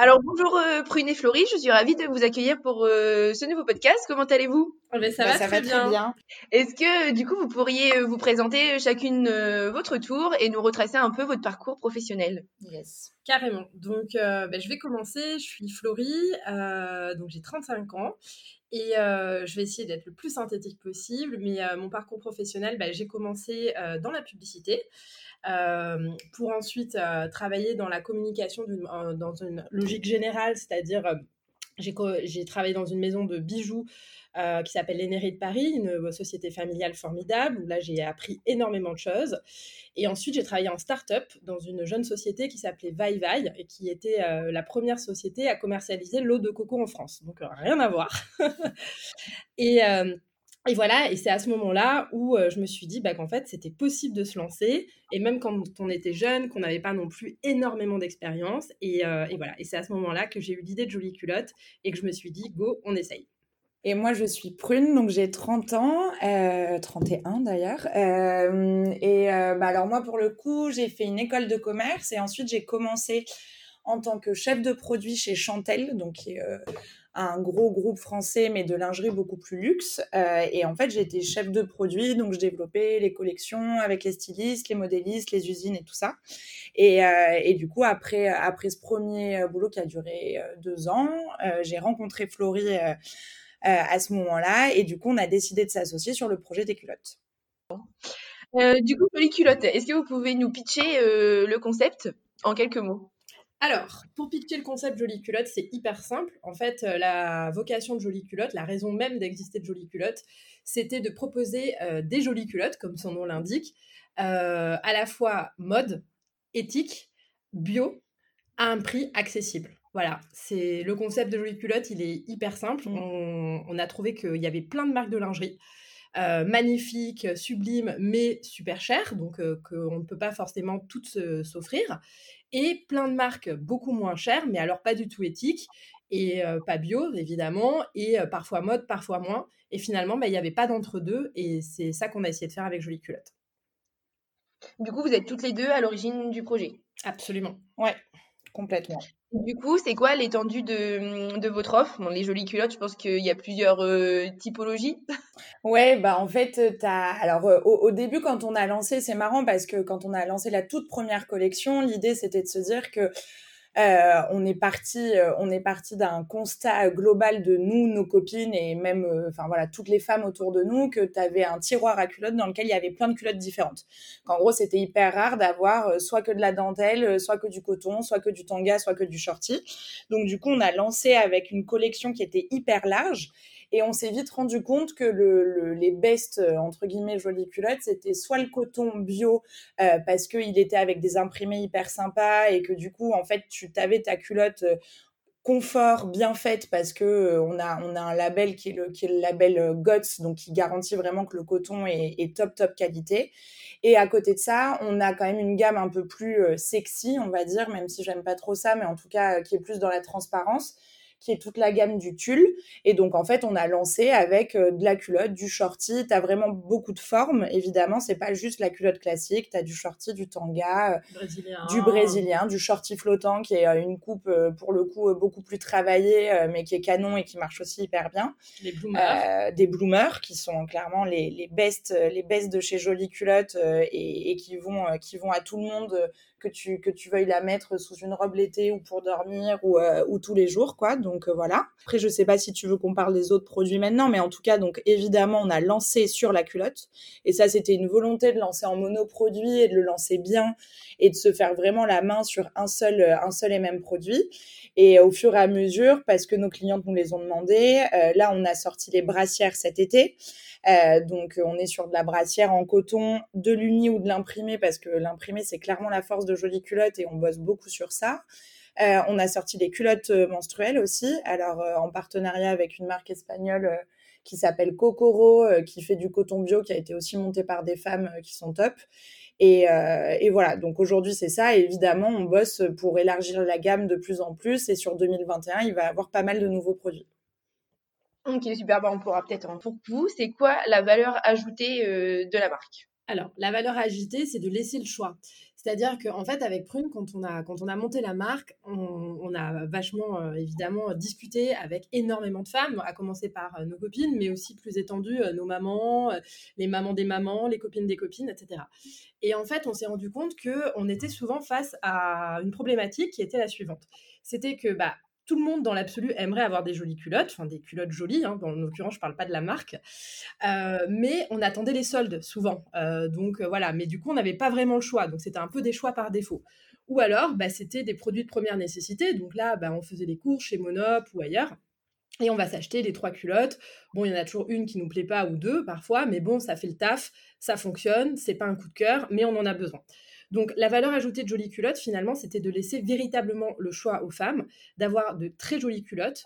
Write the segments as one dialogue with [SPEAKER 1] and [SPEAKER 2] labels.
[SPEAKER 1] Alors bonjour euh, Prune et Florie, je suis ravie de vous accueillir pour euh, ce nouveau podcast. Comment allez-vous?
[SPEAKER 2] Oh, ben, Ça, bah, va, très, bien.
[SPEAKER 1] Est-ce que du coup vous pourriez euh, vous présenter chacune votre tour et nous retracer un peu votre parcours professionnel?
[SPEAKER 2] Yes. Carrément. Donc ben, je vais commencer. Je suis Florie, donc j'ai 35 ans et je vais essayer d'être le plus synthétique possible. Mais mon parcours professionnel, ben, j'ai commencé dans la publicité. Euh, pour ensuite euh, travailler dans la communication dans une logique générale, c'est-à-dire euh, j'ai travaillé dans une maison de bijoux qui s'appelle l'Énérie de Paris, une société familiale formidable, où là j'ai appris énormément de choses. Et ensuite j'ai travaillé en start-up dans une jeune société qui s'appelait Vai, et qui était la première société à commercialiser l'eau de coco en France. Donc rien à voir. et et voilà, et c'est à ce moment-là où euh, je me suis dit bah, qu'en fait, c'était possible de se lancer, et même quand on était jeune, qu'on n'avait pas non plus énormément d'expérience. Et, euh, voilà, et c'est à ce moment-là que j'ai eu l'idée de Jolie Culotte, et que je me suis dit, go, on essaye.
[SPEAKER 3] Et moi, je suis Prune, donc j'ai 30 ans, 31 euh, d'ailleurs. et bah, alors moi, pour le coup, j'ai fait une école de commerce, et ensuite j'ai commencé en tant que chef de produit chez Chantel, donc qui est un gros groupe français, mais de lingerie beaucoup plus luxe. Euh, et en fait, j'étais chef de produit, donc je développais les collections avec les stylistes, les modélistes, les usines et tout ça. Et, euh, du coup, après, après ce premier boulot qui a duré euh, deux ans, j'ai rencontré Florie à ce moment-là. Et du coup, on a décidé de s'associer sur le projet des culottes.
[SPEAKER 1] du coup, Florie Culotte, est-ce que vous pouvez nous pitcher le concept en quelques mots?
[SPEAKER 2] Alors, pour pitcher le concept Jolie Culotte, c'est hyper simple. En fait, euh, la vocation de Jolie Culotte, la raison même d'exister de Jolie Culotte, c'était de proposer euh, des jolies culottes, comme son nom l'indique, euh, à la fois mode, éthique, bio, à un prix accessible. Voilà, c'est le concept de Jolie Culotte, il est hyper simple. Mmh. On, on a trouvé qu'il y avait plein de marques de lingerie. Euh, magnifique, sublime, mais super cher, donc euh, qu'on ne peut pas forcément toutes s'offrir. Et plein de marques beaucoup moins chères, mais alors pas du tout éthiques et euh, pas bio, évidemment, et parfois mode, parfois moins. Et finalement, bah, il n'y avait pas d'entre-deux, et c'est ça qu'on a essayé de faire avec Jolie Culotte.
[SPEAKER 1] Du coup, vous êtes toutes les deux à l'origine du projet?
[SPEAKER 2] Absolument.
[SPEAKER 3] Ouais, complètement.
[SPEAKER 1] Du coup, c'est quoi l'étendue de, de votre offre? Bon, Les jolies culottes, je pense qu'il y a plusieurs euh, typologies.
[SPEAKER 3] Ouais, bah en fait, as... alors euh, au, au, début, quand on a lancé, c'est marrant parce que quand on a lancé la toute première collection, l'idée c'était de se dire que euh, on est parti, euh, on est parti d'un constat global de nous, nos copines et même, euh, enfin voilà, toutes les femmes autour de nous, que tu avais un tiroir à culottes dans lequel il y avait plein de culottes différentes. Qu'en gros, c'était hyper rare d'avoir soit que de la dentelle, soit que du coton, soit que du tanga, soit que du shorty. Donc du coup, on a lancé avec une collection qui était hyper large et on s'est vite rendu compte que le, les best, euh, entre guillemets, jolies culottes, c'était soit le coton bio, euh, parce qu'il était avec des imprimés hyper sympas et que du coup, en fait, tu t'avais ta culotte euh, confort bien faite parce que on a on a un label qui est le qui est le label GOTS donc qui garantit vraiment que le coton est, top top qualité. Et à côté de ça on a quand même une gamme un peu plus sexy on va dire même si j'aime pas trop ça mais en tout cas qui est plus dans la transparence qui est toute la gamme du tulle. Et donc, en fait, on a lancé avec euh, de la culotte, du shorty. Tu as vraiment beaucoup de formes, évidemment. C'est pas juste la culotte classique. Tu as du shorty, du tanga,
[SPEAKER 2] euh,
[SPEAKER 3] du brésilien, du shorty flottant, qui est euh, une coupe, pour le coup, beaucoup plus travaillée, mais qui est canon et qui marche aussi hyper bien.
[SPEAKER 2] Les bloomers.
[SPEAKER 3] des bloomers, qui sont clairement les, les best, les best de chez Jolie Culotte et, et, qui, vont, qui vont à tout le monde que tu, que tu veuilles la mettre sous une robe l'été ou pour dormir ou, euh, ou tous les jours, quoi. Donc euh, voilà. Après, je sais pas si tu veux qu'on parle des autres produits maintenant, mais en tout cas, donc évidemment, on a lancé sur la culotte. Et ça, c'était une volonté de lancer en monoproduit et de le lancer bien et de se faire vraiment la main sur un seul, euh, un seul et même produit. Et au fur et à mesure, parce que nos clientes nous les ont demandé, là, on a sorti les brassières cet été. Donc, on est sur de la brassière en coton, de l'uni ou de l'imprimé, parce que l'imprimé, c'est clairement la force de jolies culottes et on bosse beaucoup sur ça. Euh, on a sorti des culottes euh, menstruelles aussi, alors en partenariat avec une marque espagnole qui s'appelle Kokoro, qui fait du coton bio, qui a été aussi monté par des femmes qui sont top. Et, et voilà, donc aujourd'hui c'est ça. Et évidemment, on bosse pour élargir la gamme de plus en plus. Et sur 2021, il va y avoir pas mal de nouveaux produits.
[SPEAKER 1] Ok, super. Bah, on pourra peut-être. Pour vous, c'est quoi la valeur ajoutée euh, de la marque?
[SPEAKER 2] Alors, la valeur ajoutée, c'est de laisser le choix. C'est-à-dire qu'en fait, avec Prune, quand on a, quand on a monté la marque, on, a vachement, euh, évidemment, discuté avec énormément de femmes, à commencer par euh, nos copines, mais aussi plus étendu, euh, nos mamans, les mamans des mamans, les copines des copines, etc. Et en fait, on s'est rendu compte qu'on était souvent face à une problématique qui était la suivante. C'était que, bah, tout le monde dans l'absolu aimerait avoir des jolies culottes, enfin des culottes jolies, hein, en l'occurrence je parle pas de la marque, euh, mais on attendait les soldes souvent. Euh, donc euh, voilà, mais du coup on n'avait pas vraiment le choix, donc c'était un peu des choix par défaut. Ou alors bah, c'était des produits de première nécessité, donc là bah, on faisait les cours chez Monop ou ailleurs. Et on va s'acheter les trois culottes. Bon, il y en a toujours une qui nous plaît pas ou deux parfois, mais bon, ça fait le taf, ça fonctionne, c'est pas un coup de cœur, mais on en a besoin. Donc la valeur ajoutée de jolies culottes, finalement, c'était de laisser véritablement le choix aux femmes d'avoir de très jolies culottes,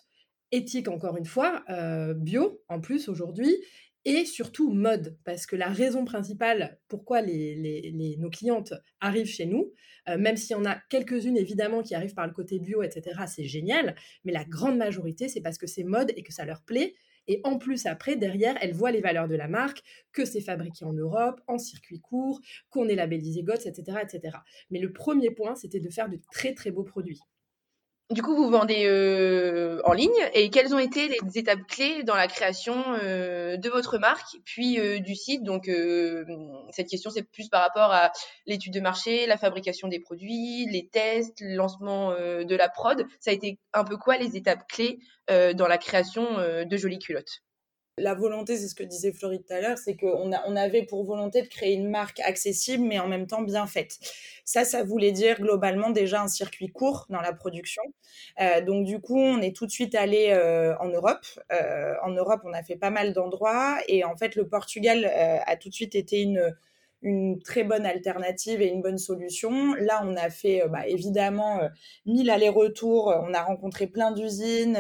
[SPEAKER 2] éthiques encore une fois, euh, bio en plus aujourd'hui, et surtout mode, parce que la raison principale pourquoi nos clientes arrivent chez nous, euh, même s'il y en a quelques-unes évidemment qui arrivent par le côté bio, etc., c'est génial, mais la grande majorité, c'est parce que c'est mode et que ça leur plaît, et en plus, après, derrière, elle voit les valeurs de la marque, que c'est fabriqué en Europe, en circuit court, qu'on est labellisé GOTS, etc., etc. Mais le premier point, c'était de faire de très, très beaux produits.
[SPEAKER 1] Du coup, vous vendez euh, en ligne. Et quelles ont été les étapes clés dans la création euh, de votre marque, puis euh, du site? Donc, cette question, c'est plus par rapport à l'étude de marché, la fabrication des produits, les tests, le lancement de la prod. Ça a été un peu quoi les étapes clés dans la création de Jolies Culottes
[SPEAKER 3] la volonté, c'est ce que disait Florie tout à l'heure, c'est qu'on on avait pour volonté de créer une marque accessible, mais en même temps bien faite. Ça, ça voulait dire globalement déjà un circuit court dans la production. Euh, donc du coup, on est tout de suite allé euh, en Europe. Euh, en Europe, on a fait pas mal d'endroits, et en fait, le Portugal a tout de suite été une une très bonne alternative et une bonne solution. Là, on a fait euh, bah, évidemment euh, mille allers-retours, on a rencontré plein d'usines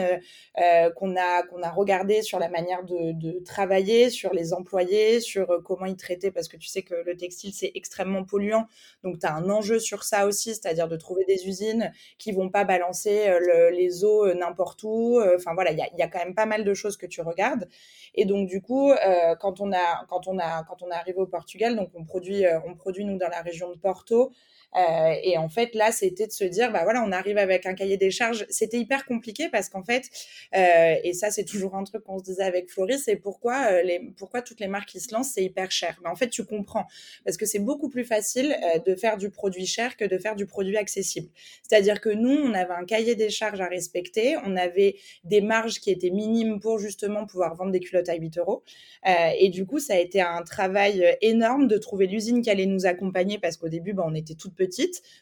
[SPEAKER 3] euh, qu'on a qu'on a regardé sur la manière de, de, travailler, sur les employés, sur comment ils traitaient, parce que tu sais que le textile c'est extrêmement polluant, donc tu as un enjeu sur ça aussi, c'est-à-dire de trouver des usines qui vont pas balancer les eaux n'importe où. Enfin voilà, il y a, y a, quand même pas mal de choses que tu regardes. Et donc du coup, quand on a quand on a quand on est arrivé au Portugal, donc on euh, on produit nous dans la région de Porto. Euh, et en fait, là, c'était de se dire, bah voilà, on arrive avec un cahier des charges. C'était hyper compliqué parce qu'en fait, euh, et ça, c'est toujours un truc qu'on se disait avec Floris, c'est pourquoi euh, pourquoi toutes les marques qui se lancent, c'est hyper cher? Mais en fait, tu comprends parce que c'est beaucoup plus facile de faire du produit cher que de faire du produit accessible. C'est-à-dire que nous, on avait un cahier des charges à respecter, on avait des marges qui étaient minimes pour justement pouvoir vendre des culottes à 8 euros. et du coup, ça a été un travail énorme de trouver l'usine qui allait nous accompagner parce qu'au début, bah, on était toutes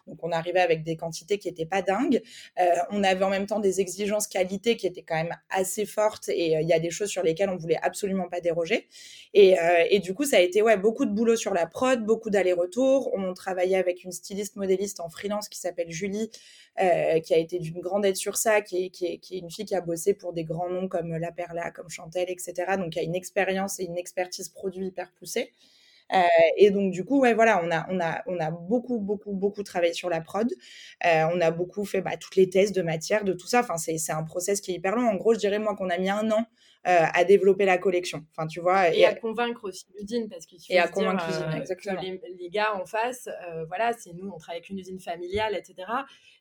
[SPEAKER 3] donc on arrivait avec des quantités qui n'étaient pas dingues. Euh, on avait en même temps des exigences qualité qui étaient quand même assez fortes et euh, il y a des choses sur lesquelles on voulait absolument pas déroger. Et, euh, et du coup, ça a été ouais beaucoup de boulot sur la prod, beaucoup d'allers-retours. On travaillait avec une styliste modéliste en freelance qui s'appelle Julie, qui a été d'une grande aide sur ça, qui est, une fille qui a bossé pour des grands noms comme La Perla, comme Chantel, etc. Donc, qui a une expérience et une expertise produit hyper poussée. Euh, et donc du coup, ouais, voilà, on a, on a, on a beaucoup, beaucoup, beaucoup travaillé sur la prod. Euh, on a beaucoup fait bah, toutes les tests de matière, de tout ça. Enfin, c'est, un process qui est hyper long. En gros, je dirais moi qu'on a mis un an à développer la collection. Enfin, tu vois.
[SPEAKER 2] Et, à convaincre aussi l'usine, parce qu'il
[SPEAKER 3] Et à convaincre l'usine, exactement.
[SPEAKER 2] les, les, gars en face, voilà, c'est nous, on travaille avec une usine familiale, etc.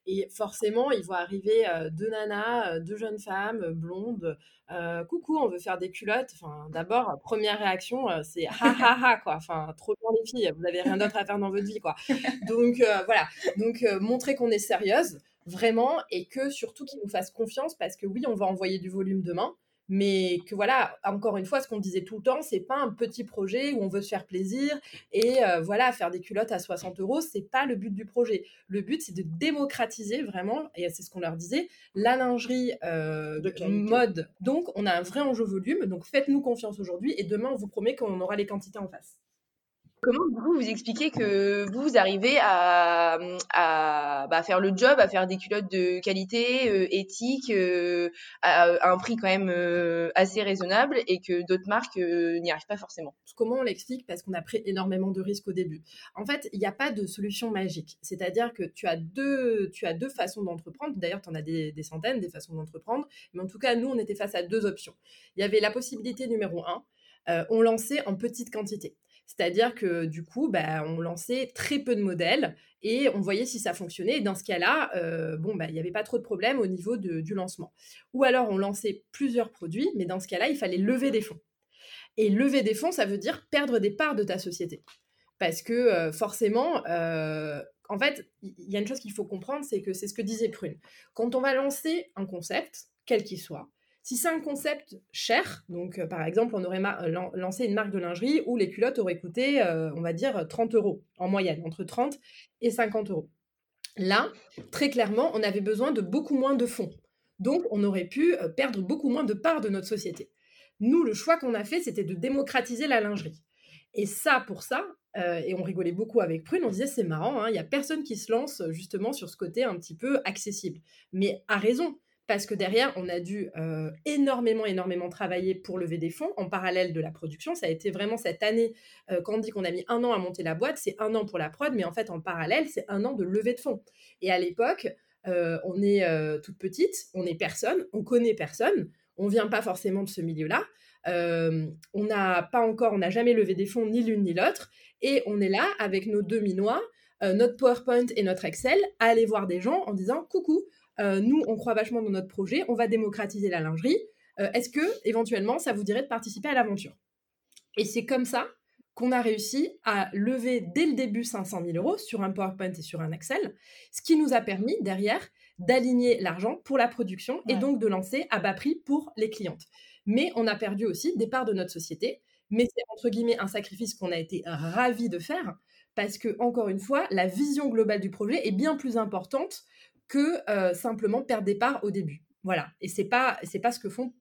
[SPEAKER 2] Et forcément, ils vont arriver deux nanas, deux jeunes femmes blondes. coucou, on veut faire des culottes. Enfin, d'abord, première réaction, c'est ha ha ha quoi. Enfin, trop bien les filles, vous n'avez rien d'autre à faire dans votre vie quoi. Donc voilà. Donc montrer qu'on est sérieuse vraiment et que surtout qu'ils nous fassent confiance parce que oui, on va envoyer du volume demain mais que voilà, encore une fois, ce qu'on disait tout le temps, c'est pas un petit projet où on veut se faire plaisir et euh, voilà, faire des culottes à 60 euros, c'est pas le but du projet. Le but, c'est de démocratiser vraiment, et c'est ce qu'on leur disait, la lingerie euh, de mode. Donc, on a un vrai enjeu volume, donc faites-nous confiance aujourd'hui et demain, on vous promet qu'on aura les quantités en face.
[SPEAKER 1] Comment vous vous expliquez que vous arrivez à, bah, faire le job, à faire des culottes de qualité, euh, éthique, euh, à, un prix quand même euh, assez raisonnable et que d'autres marques n'y arrivent pas forcément
[SPEAKER 2] Comment on l'explique? Parce qu'on a pris énormément de risques au début. En fait, il n'y a pas de solution magique. C'est-à-dire que tu as deux, tu as deux façons d'entreprendre. D'ailleurs, tu en as des centaines des façons d'entreprendre. Mais en tout cas, nous, on était face à deux options. Il y avait la possibilité numéro un, on lançait en petite quantité. C'est-à-dire que du coup, bah, on lançait très peu de modèles et on voyait si ça fonctionnait. Et dans ce cas-là, euh, bon, bah, il n'y avait pas trop de problèmes au niveau du lancement. Ou alors on lançait plusieurs produits, mais dans ce cas-là, il fallait lever des fonds. Et lever des fonds, ça veut dire perdre des parts de ta société. Parce que euh, forcément, euh, en fait, il y a une chose qu'il faut comprendre, c'est que c'est ce que disait Prune. Quand on va lancer un concept, quel qu'il soit, si c'est un concept cher, donc par exemple, on aurait lancé une marque de lingerie où les culottes auraient coûté, on va dire, 30 euros en moyenne, entre 30 et 50 euros. Là, très clairement, on avait besoin de beaucoup moins de fonds. Donc, on aurait pu perdre beaucoup moins de parts de notre société. Nous, le choix qu'on a fait, c'était de démocratiser la lingerie. Et ça, pour ça, et on rigolait beaucoup avec Prune, on disait c'est marrant, hein, il n'y a personne qui se lance justement sur ce côté un petit peu accessible. Mais à raison, parce que derrière, on a dû énormément, énormément travailler pour lever des fonds en parallèle de la production. Ça a été vraiment cette année, quand on dit qu'on a mis un an à monter la boîte, c'est un an pour la prod, mais en fait, en parallèle, c'est un an de levée de fonds. Et à l'époque, on est toute petite, on est personne, on connaît personne, on vient pas forcément de ce milieu-là. on n'a pas encore, on n'a jamais levé des fonds ni l'une ni l'autre, et on est là avec nos deux minois, notre PowerPoint et notre Excel, à aller voir des gens en disant coucou, euh, nous, on croit vachement dans notre projet, on va démocratiser la lingerie. Euh, est-ce que, éventuellement, ça vous dirait de participer à l'aventure? Et c'est comme ça qu'on a réussi à lever dès le début 500 000 euros sur un PowerPoint et sur un Excel, ce qui nous a permis derrière d'aligner l'argent pour la production et donc de lancer à bas prix pour les clientes. Mais on a perdu aussi des parts de notre société, mais c'est entre guillemets un sacrifice qu'on a été ravis de faire parce que, encore une fois, la vision globale du projet est bien plus importante que euh, simplement perdre des parts au début. Voilà. Et c'est pas c'est pas ce que font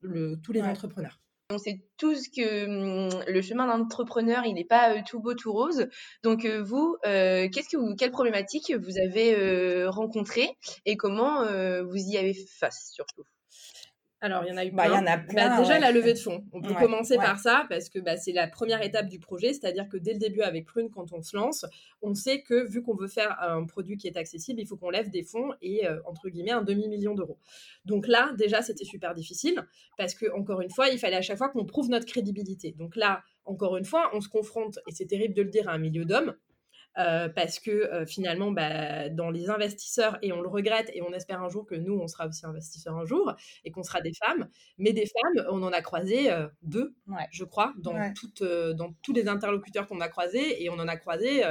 [SPEAKER 2] tous les entrepreneurs.
[SPEAKER 1] On sait tous que hum, le chemin d'entrepreneur, il n'est pas euh, tout beau, tout rose. Donc euh, vous, qu'est-ce que vous, quelle problématique vous avez rencontrée et comment vous y avez fait face surtout?
[SPEAKER 2] Alors, il y en a eu
[SPEAKER 3] bah,
[SPEAKER 2] plein.
[SPEAKER 3] y en a plein
[SPEAKER 2] bah, déjà, la levée de fonds. On peut commencer par ça parce que bah, c'est la première étape du projet. C'est-à-dire que dès le début, avec Prune, quand on se lance, on sait que vu qu'on veut faire un produit qui est accessible, il faut qu'on lève des fonds et, euh, entre guillemets, un demi-million d'euros. Donc là, déjà, c'était super difficile parce que, encore une fois, il fallait à chaque fois qu'on prouve notre crédibilité. Donc là, encore une fois, on se confronte, et c'est terrible de le dire, à un milieu d'hommes euh, parce que euh, finalement, bah, dans les investisseurs, et on le regrette, et on espère un jour que nous, on sera aussi investisseurs un jour, et qu'on sera des femmes, mais des femmes, on en a croisé euh, deux, je crois, dans, dans tous les interlocuteurs qu'on a croisés, et on en a croisé,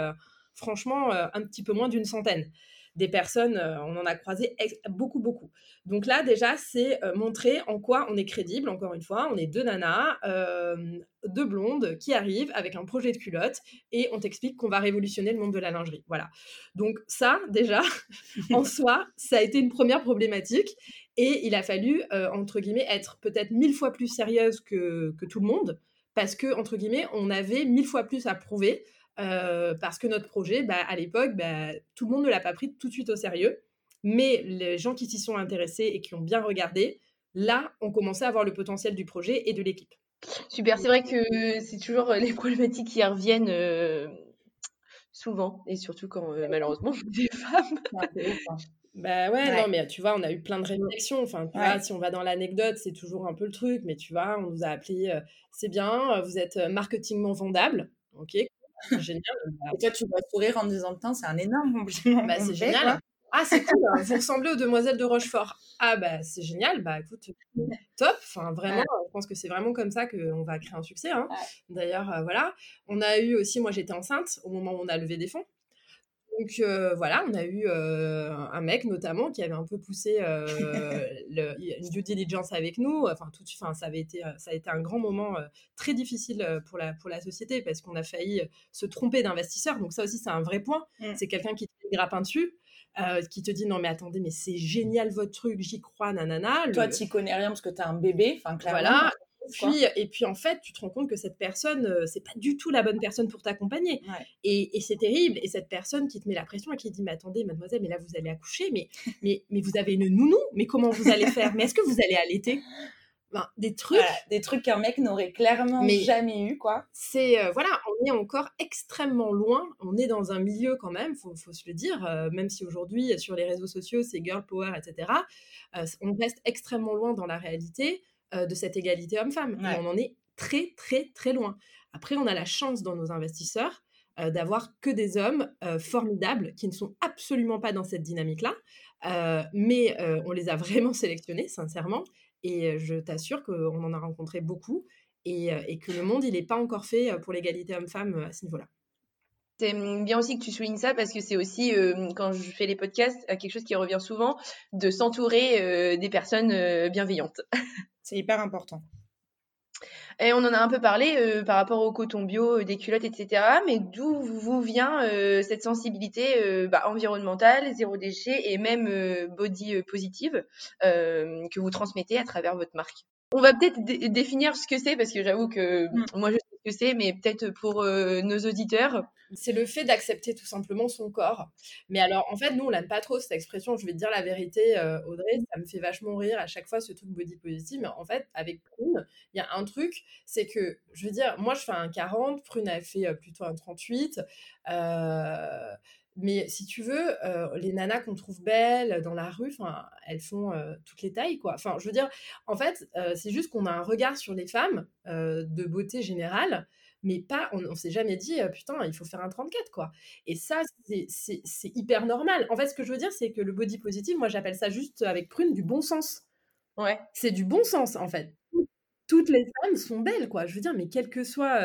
[SPEAKER 2] franchement, un petit peu moins d'une centaine des personnes, euh, on en a croisé beaucoup, beaucoup. Donc là, déjà, c'est euh, montrer en quoi on est crédible. Encore une fois, on est deux nanas, euh, deux blondes qui arrivent avec un projet de culotte et on t'explique qu'on va révolutionner le monde de la lingerie. Voilà. Donc ça, déjà, en soi, ça a été une première problématique. Et il a fallu, entre guillemets, être peut-être mille fois plus sérieuse que, que tout le monde parce que, entre guillemets, on avait mille fois plus à prouver. Euh, parce que notre projet, bah, à l'époque, bah, tout le monde ne l'a pas pris tout de suite au sérieux. Mais les gens qui s'y sont intéressés et qui ont bien regardé, là, ont commencé à voir le potentiel du projet et de l'équipe.
[SPEAKER 1] Super, c'est vrai que c'est toujours les problématiques qui reviennent euh, souvent, et surtout quand euh, malheureusement des femmes.
[SPEAKER 2] Hein. Bah ouais, non, mais tu vois, on a eu plein de réflexions. Enfin, tu vois, si on va dans l'anecdote, c'est toujours un peu le truc, mais tu vois, on nous a appelé, c'est bien, vous êtes marketingment vendable, ok,
[SPEAKER 3] génial. Et toi, tu vas sourire en disant, c'est un énorme compliment.
[SPEAKER 2] Bah, c'est génial. Ah, c'est cool. Hein. Vous ressemblez aux demoiselles de Rochefort. Ah, bah, c'est génial. Bah, écoute, top. Enfin, vraiment, je pense que c'est vraiment comme ça qu'on va créer un succès. Hein. D'ailleurs, euh, voilà. On a eu aussi, moi, j'étais enceinte au moment où on a levé des fonds. Donc euh, voilà, on a eu euh, un mec notamment qui avait un peu poussé euh, une due diligence avec nous. Enfin, tout, enfin, ça avait été, ça a été un grand moment très difficile pour la pour la société parce qu'on a failli se tromper d'investisseur. Donc ça aussi, c'est un vrai point. Mmh. C'est quelqu'un qui te grappin dessus. qui te dit non mais attendez mais c'est génial votre truc j'y crois nanana
[SPEAKER 3] toi tu connais rien parce que tu as un bébé enfin
[SPEAKER 2] voilà puis, et puis en fait, tu te rends compte que cette personne, euh, c'est pas du tout la bonne personne pour t'accompagner. Et, c'est terrible. Et cette personne qui te met la pression et qui dit, mais attendez, mademoiselle, mais là vous allez accoucher, mais, mais, mais vous avez une nounou, mais comment vous allez faire? Mais est-ce que vous allez allaiter? Des trucs,
[SPEAKER 3] des trucs qu'un mec n'aurait clairement jamais eu, quoi.
[SPEAKER 2] C'est euh, voilà, on est encore extrêmement loin. On est dans un milieu quand même, faut, faut se le dire. Euh, même si aujourd'hui sur les réseaux sociaux c'est girl power, etc. on reste extrêmement loin dans la réalité. Euh, de cette égalité homme-femme. on en est très, très, très loin. Après, on a la chance dans nos investisseurs d'avoir que des hommes formidables qui ne sont absolument pas dans cette dynamique-là, mais on les a vraiment sélectionnés, sincèrement, et je t'assure qu'on en a rencontré beaucoup et, et, que le monde, il n'est pas encore fait pour l'égalité homme-femme à ce niveau-là.
[SPEAKER 1] C'est bien aussi que tu soulignes ça parce que c'est aussi, quand je fais les podcasts, quelque chose qui revient souvent, de s'entourer des personnes bienveillantes.
[SPEAKER 3] C'est hyper important.
[SPEAKER 1] Et on en a un peu parlé euh, par rapport au coton bio, euh, des culottes, etc. Mais d'où vous vient euh, cette sensibilité bah, environnementale, zéro déchet et même body positive que vous transmettez à travers votre marque? On va peut-être définir ce que c'est parce que j'avoue que mm. moi je que c'est, mais peut-être pour nos auditeurs.
[SPEAKER 2] C'est le fait d'accepter tout simplement son corps. Mais alors, en fait, nous, on n'aime pas trop cette expression. Je vais te dire la vérité, Audrey, ça me fait vachement rire à chaque fois ce truc body positive. Mais en fait, avec Prune, il y a un truc, c'est que, je veux dire, moi, je fais un 40, Prune a fait plutôt un 38. Euh, mais si tu veux, les nanas qu'on trouve belles dans la rue, elles font toutes les tailles, quoi. Enfin, je veux dire, en fait, c'est juste qu'on a un regard sur les femmes de beauté générale, mais pas, on, ne s'est jamais dit, putain, il faut faire un 34, quoi. Et ça, c'est hyper normal. En fait, ce que je veux dire, c'est que le body positive, moi, j'appelle ça juste avec prune du bon sens.
[SPEAKER 1] Ouais.
[SPEAKER 2] C'est du bon sens, en fait toutes les femmes sont belles, quoi. Je veux dire, mais quelle que soit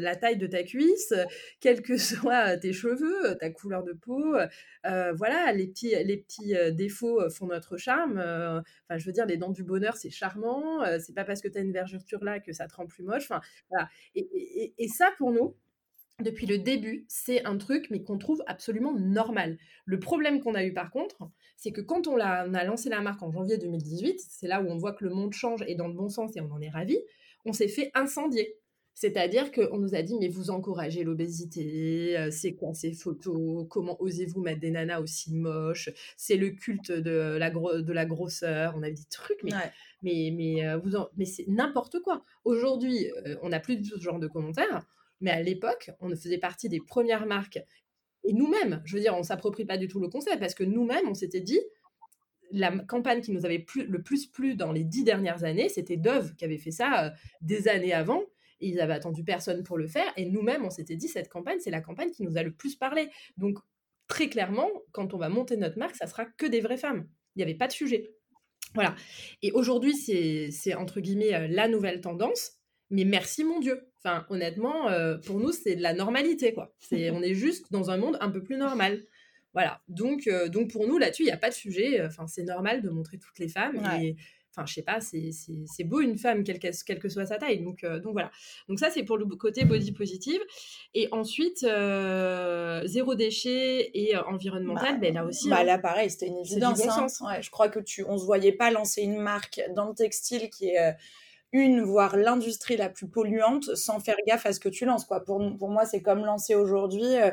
[SPEAKER 2] la taille de ta cuisse, quels que soient tes cheveux, ta couleur de peau, voilà, les petits, les petits défauts font notre charme. Je veux dire, les dents du bonheur, c'est charmant. c'est pas parce que tu as une vergeture là que ça te rend plus moche. Enfin, voilà. et ça, pour nous, depuis le début, c'est un truc, mais qu'on trouve absolument normal. Le problème qu'on a eu par contre, c'est que quand on a, on a, lancé la marque en janvier 2018, c'est là où on voit que le monde change et dans le bon sens et on en est ravi, on s'est fait incendier. C'est-à-dire qu'on nous a dit, mais vous encouragez l'obésité, euh, c'est quoi ces photos, comment osez-vous mettre des nanas aussi moches, c'est le culte de la, de la grosseur, on avait des trucs, mais, mais, mais, euh, mais c'est n'importe quoi. Aujourd'hui, euh, on n'a plus du tout ce genre de commentaires. Mais à l'époque, on faisait partie des premières marques. Et nous-mêmes, je veux dire, on ne s'approprie pas du tout le concept parce que nous-mêmes, on s'était dit, la campagne qui nous avait le plus plu dans les dix dernières années, c'était Dove qui avait fait ça euh, des années avant. Ils avaient attendu personne pour le faire. Et nous-mêmes, on s'était dit, cette campagne, c'est la campagne qui nous a le plus parlé. Donc, très clairement, quand on va monter notre marque, ça sera que des vraies femmes. Il n'y avait pas de sujet. Voilà. Et aujourd'hui, c'est entre guillemets euh, la nouvelle tendance. Mais merci mon Dieu. Enfin, honnêtement, euh, pour nous, c'est de la normalité, quoi. C'est, on est juste dans un monde un peu plus normal. Voilà. Donc, euh, donc pour nous, là-dessus, il n'y a pas de sujet. Enfin, c'est normal de montrer toutes les femmes. Et, enfin, je sais pas, c'est, beau une femme, quelle, quelle, que soit sa taille. Donc, euh, donc voilà. Donc ça, c'est pour le côté body positive. Et ensuite, zéro déchet et environnemental, bah, ben là aussi.
[SPEAKER 3] Bah, hein. là, pareil, c'était une évidence. Hein. je crois que tu, on se voyait pas lancer une marque dans le textile qui est une, voire l'industrie la plus polluante sans faire gaffe à ce que tu lances. Quoi. Pour, pour moi, c'est comme lancer aujourd'hui euh,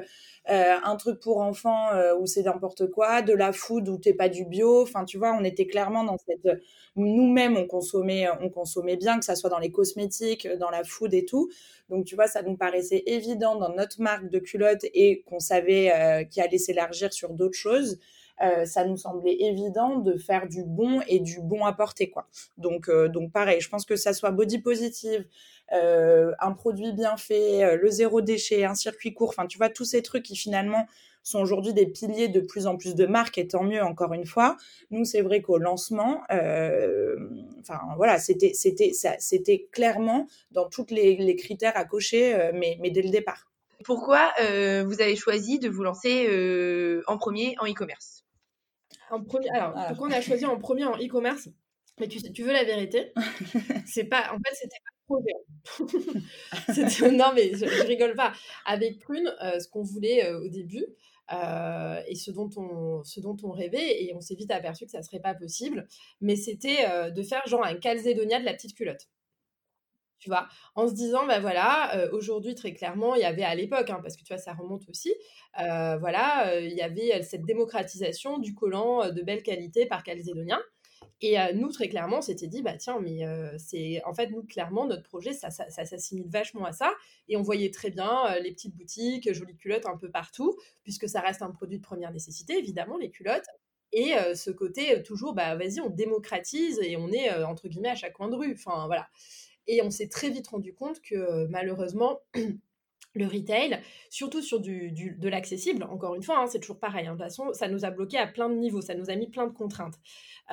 [SPEAKER 3] euh, un truc pour enfants euh, où c'est n'importe quoi, de la food où t'es pas du bio. Enfin, tu vois, on était clairement dans cette... Nous-mêmes, on consommait, on consommait bien, que ça soit dans les cosmétiques, dans la food et tout. Donc, tu vois, ça nous paraissait évident dans notre marque de culottes et qu'on savait qu'il allait s'élargir sur d'autres choses. Euh, ça nous semblait évident de faire du bon et du bon à porter quoi. Donc euh, donc pareil, je pense que ça soit body positive, euh, un produit bien fait, le zéro déchet, un circuit court, enfin tu vois tous ces trucs qui finalement sont aujourd'hui des piliers de plus en plus de marques et tant mieux encore une fois. Nous c'est vrai qu'au lancement, enfin voilà c'était c'était c'était clairement dans tous les, critères à cocher, mais mais dès le départ.
[SPEAKER 1] Pourquoi vous avez choisi de vous lancer en premier en e-commerce?
[SPEAKER 2] Premier, alors, pourquoi on a choisi en premier en e-commerce? Mais tu, tu veux la vérité? C'est pas, en fait, c'était projet. non, mais je, rigole pas. Avec Prune, euh, ce qu'on voulait euh, au début euh, et ce dont on, ce dont on rêvait, et on s'est vite aperçu que ça serait pas possible, mais c'était de faire genre un calzédonia de la petite culotte en se disant, ben voilà, aujourd'hui, très clairement, il y avait à l'époque, hein, parce que tu vois, ça remonte aussi, voilà, il y avait cette démocratisation du collant de belle qualité par calzédonien. Et nous, très clairement, on s'était dit, bah tiens, mais c'est en fait, nous, clairement, notre projet, ça s'assimile vachement à ça. Et on voyait très bien les petites boutiques, jolies culottes un peu partout, puisque ça reste un produit de première nécessité, évidemment, les culottes. Et ce côté, toujours, bah vas-y, on démocratise et on est, entre guillemets, à chaque coin de rue. Enfin, voilà. Et on s'est très vite rendu compte que malheureusement, le retail, surtout sur de l'accessible, encore une fois, hein, c'est toujours pareil. Hein, de toute façon, ça nous a bloqué à plein de niveaux, ça nous a mis plein de contraintes.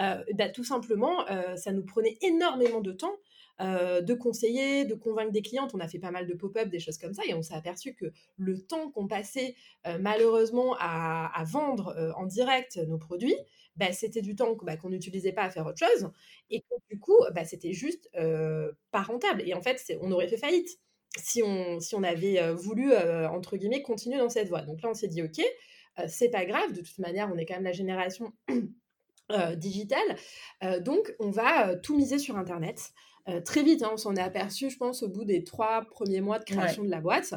[SPEAKER 2] Euh, bah, tout simplement, euh, ça nous prenait énormément de temps euh, de conseiller, de convaincre des clientes. On a fait pas mal de pop-up, des choses comme ça, et on s'est aperçu que le temps qu'on passait malheureusement à, vendre en direct nos produits, bah, c'était du temps bah, qu'on n'utilisait pas à faire autre chose, et que du coup, bah, c'était juste pas rentable. Et en fait, on aurait fait faillite si on, si on avait voulu, entre guillemets, continuer dans cette voie. Donc là, on s'est dit, OK, c'est pas grave, de toute manière, on est quand même la génération digitale, donc on va tout miser sur Internet. Très vite, hein, on s'en est aperçu, je pense, au bout des trois premiers mois de création de la boîte.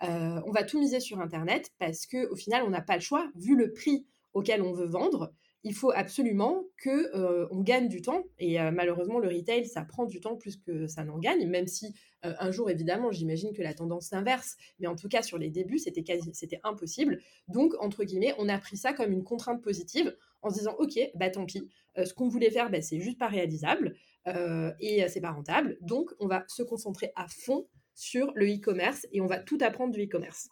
[SPEAKER 2] on va tout miser sur Internet parce qu'au final, on n'a pas le choix, vu le prix auquel on veut vendre il faut absolument que euh, on gagne du temps. Et euh, malheureusement, le retail, ça prend du temps plus que ça n'en gagne, même si euh, un jour, évidemment, j'imagine que la tendance s'inverse. Mais en tout cas, sur les débuts, c'était quasi, c'était impossible. Donc, entre guillemets, on a pris ça comme une contrainte positive en se disant, ok, bah tant pis, ce qu'on voulait faire, bah, c'est juste pas réalisable et c'est pas rentable. Donc, on va se concentrer à fond sur le e-commerce et on va tout apprendre du e-commerce.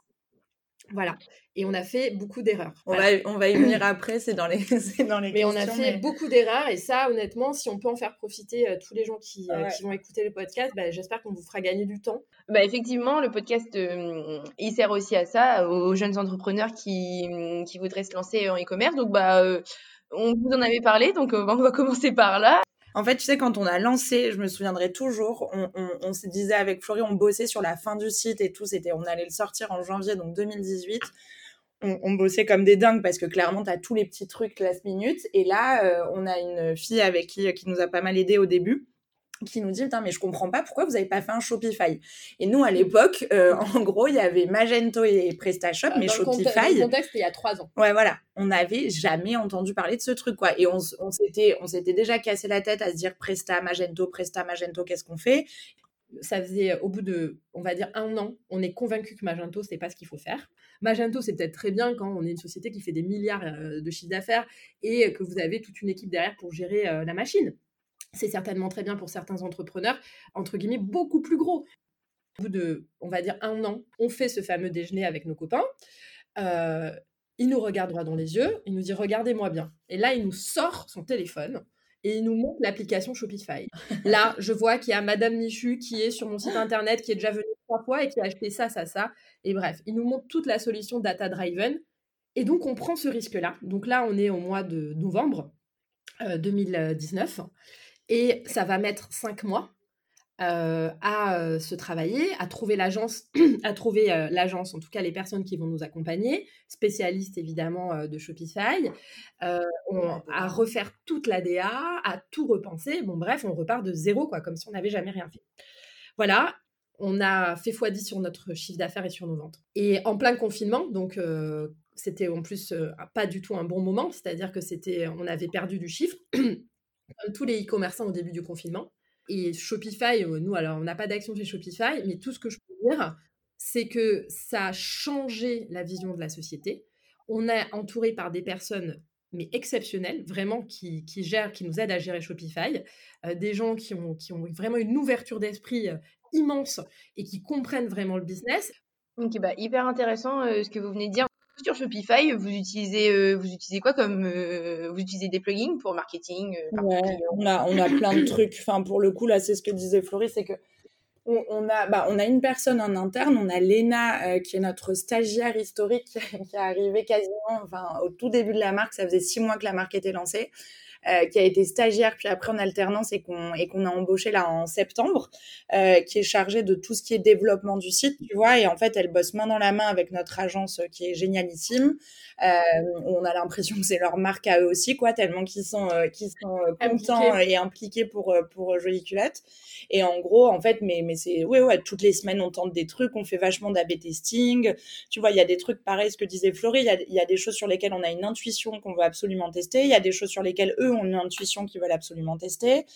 [SPEAKER 2] Voilà. Et on a fait beaucoup d'erreurs.
[SPEAKER 3] On, va, on va y venir après, c'est dans les, dans les
[SPEAKER 2] Mais on a fait beaucoup d'erreurs et ça, honnêtement, si on peut en faire profiter euh, tous les gens qui, euh, qui, vont écouter le podcast, bah, j'espère qu'on vous fera gagner du temps.
[SPEAKER 1] Bah, effectivement, le podcast, euh, il sert aussi à ça, aux jeunes entrepreneurs qui, qui voudraient se lancer en e-commerce. Donc, bah, on vous en avait parlé, donc on va commencer par là.
[SPEAKER 3] En fait, tu sais, quand on a lancé, je me souviendrai toujours, on, se disait avec Florie, on bossait sur la fin du site et tout. C'était, on allait le sortir en janvier, donc 2018. On, bossait comme des dingues parce que clairement, tu as tous les petits trucs last minute. Et là, euh, on a une fille avec qui, qui nous a pas mal aidé au début qui nous dit Putain, mais je comprends pas pourquoi vous avez pas fait un Shopify. Et nous, à l'époque, euh, en gros, il y avait Magento et PrestaShop, mais Shopify.
[SPEAKER 2] Le contexte, il y a trois ans.
[SPEAKER 3] Ouais, voilà. On n'avait jamais entendu parler de ce truc, quoi. Et on, on s'était, on s'était déjà cassé la tête à se dire Presta, Magento, Presta, Magento, qu'est-ce qu'on fait?
[SPEAKER 2] Ça faisait au bout de, on va dire, un an, on est convaincu que Magento, c'est pas ce qu'il faut faire. Magento, c'est peut-être très bien quand on est une société qui fait des milliards euh, de chiffre d'affaires et que vous avez toute une équipe derrière pour gérer euh, la machine. C'est certainement très bien pour certains entrepreneurs, entre guillemets, beaucoup plus gros. Au bout de, on va dire, un an, on fait ce fameux déjeuner avec nos copains. Euh, il nous regarde droit dans les yeux, il nous dit Regardez-moi bien. Et là, il nous sort son téléphone et il nous montre l'application Shopify. Là, je vois qu'il y a Madame Michu qui est sur mon site internet, qui est déjà venue trois fois et qui a acheté ça, ça, ça. Et bref, il nous montre toute la solution data driven. Et donc, on prend ce risque-là. Donc là, on est au mois de novembre 2019. Et ça va mettre cinq mois euh, à euh, se travailler, à trouver l'agence, à trouver euh, l'agence, en tout cas les personnes qui vont nous accompagner, spécialistes évidemment de Shopify, à refaire toute la DA, à tout repenser. Bon bref, on repart de zéro quoi, comme si on n'avait jamais rien fait. Voilà, on a fait x10 sur notre chiffre d'affaires et sur nos ventes. Et en plein confinement, donc c'était en plus pas du tout un bon moment, c'est-à-dire que c'était, on avait perdu du chiffre tous les e-commerçants au début du confinement. Et Shopify, euh, nous, alors on n'a pas d'action chez Shopify, mais tout ce que je peux dire, c'est que ça a changé la vision de la société. On est entouré par des personnes mais exceptionnelles, vraiment, qui, gèrent, qui nous aident à gérer Shopify, euh, des gens qui ont, qui ont vraiment une ouverture d'esprit euh, immense et qui comprennent vraiment le business.
[SPEAKER 1] Ok, bah, hyper intéressant ce que vous venez de dire sur Shopify, vous utilisez, euh, vous utilisez quoi comme euh, vous utilisez des plugins pour marketing
[SPEAKER 3] euh, ouais, on a on a plein de trucs. Enfin pour le coup là, c'est ce que disait Florie, c'est que on, a bah, on a une personne en interne, on a Léna qui est notre stagiaire historique qui est arrivée quasiment enfin au tout début de la marque, ça faisait six mois que la marque était lancée. Euh, qui a été stagiaire puis après en alternance et qu'on et qu'on a embauché là en septembre, euh, qui est chargée de tout ce qui est développement du site, tu vois. Et en fait, elle bosse main dans la main avec notre agence qui est génialissime. Euh, on a l'impression que c'est leur marque à eux aussi, quoi, tellement qu'ils sont qu'ils sont contents et impliqués pour pour Jolie Culotte. Et en gros, en fait, mais mais c'est ouais ouais, toutes les semaines on tente des trucs, on fait vachement d'AB testing. Tu vois, il y a des trucs pareils, ce que disait Florie, il y a, y a des choses sur lesquelles on a une intuition qu'on veut absolument tester, il y a des choses sur lesquelles eux ont une intuition qu'ils veulent absolument tester.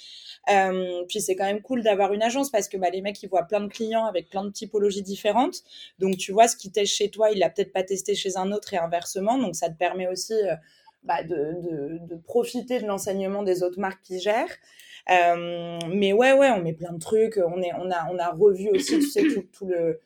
[SPEAKER 3] Euh, puis c'est quand même cool d'avoir une agence parce que bah, les mecs ils voient plein de clients avec plein de typologies différentes. Donc tu vois ce qui teste chez toi, il l'a peut-être pas testé chez un autre et inversement. Donc ça te permet aussi euh, bah, de, profiter de l'enseignement des autres marques qui gèrent. mais ouais, ouais, on met plein de trucs. On, on, a, on revu aussi, tu sais, tout le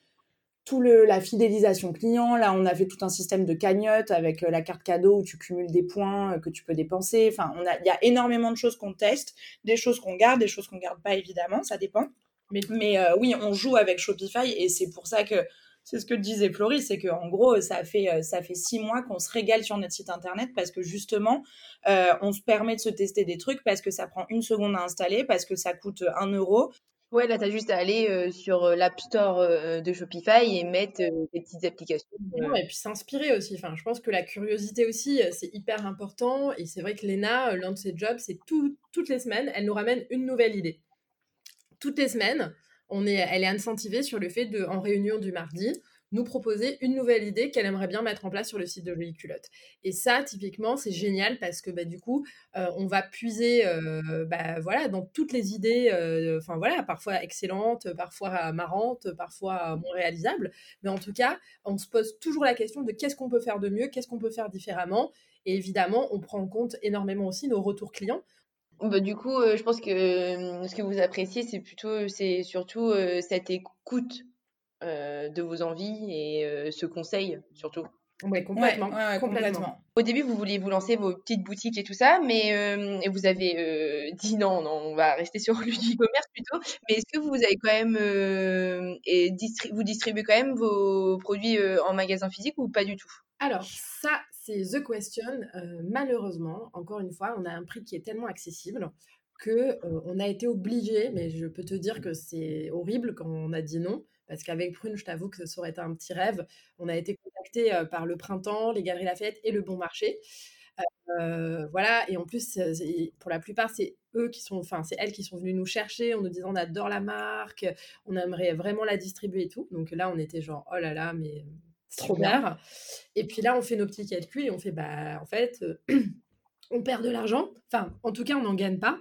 [SPEAKER 3] tout le, la fidélisation client. Là, on a fait tout un système de cagnotte avec la carte cadeau où tu cumules des points que tu peux dépenser. Enfin, on a, il y a énormément de choses qu'on teste, des choses qu'on garde, des choses qu'on garde pas évidemment, ça dépend. Mais, mais oui, on joue avec Shopify et c'est pour ça que c'est ce que disait Florie, c'est qu'en gros, ça fait, euh, ça fait six mois qu'on se régale sur notre site internet parce que justement, euh, on se permet de se tester des trucs parce que ça prend une seconde à installer, parce que ça coûte un euro.
[SPEAKER 1] Ouais, là, tu as juste à aller euh, sur l'App Store de Shopify et mettre des petites applications.
[SPEAKER 2] et puis s'inspirer aussi. Enfin, je pense que la curiosité aussi, c'est hyper important. Et c'est vrai que Léna, l'un de ses jobs, c'est toutes les semaines, elle nous ramène une nouvelle idée. Toutes les semaines, on est, elle est incentivée sur le fait de, en réunion du mardi, nous proposer une nouvelle idée qu'elle aimerait bien mettre en place sur le site de Jolie Culotte. Et ça, typiquement, c'est génial parce que bah, du coup, euh, on va puiser euh, bah, voilà, dans toutes les idées, euh, voilà, parfois excellentes, parfois marrantes, parfois moins réalisables. Mais en tout cas, on se pose toujours la question de qu'est-ce qu'on peut faire de mieux, qu'est-ce qu'on peut faire différemment. Et évidemment, on prend en compte énormément aussi nos retours clients.
[SPEAKER 1] Bah, du coup, je pense que ce que vous appréciez, c'est plutôt, c'est surtout cette écoute de vos envies et ce conseil surtout.
[SPEAKER 2] Oui, complètement, complètement.
[SPEAKER 1] Au début, vous vouliez vous lancer vos petites boutiques et tout ça, mais vous avez dit non, non, on va rester sur le e-commerce plutôt. Mais est-ce que vous avez quand même et vous distribuez quand même vos produits en magasin physique ou pas du tout?
[SPEAKER 2] Alors ça, c'est The Question. Euh, malheureusement, encore une fois, on a un prix qui est tellement accessible que euh, on a été obligé, mais je peux te dire que c'est horrible quand on a dit non, parce qu'avec Prune, je t'avoue que ça aurait été un petit rêve. On a été contacté euh, par le Printemps, les Galeries Lafayette et le Bon Marché. voilà, et en plus, pour la plupart, c'est eux qui sont, enfin, c'est elles qui sont venues nous chercher en nous disant on adore la marque, on aimerait vraiment la distribuer et tout. Donc là, on était genre oh là là, mais trop bien. Et puis là, on fait nos petits calculs et on fait, bah, en fait, euh, on perd de l'argent. Enfin, en tout cas, on n'en gagne pas.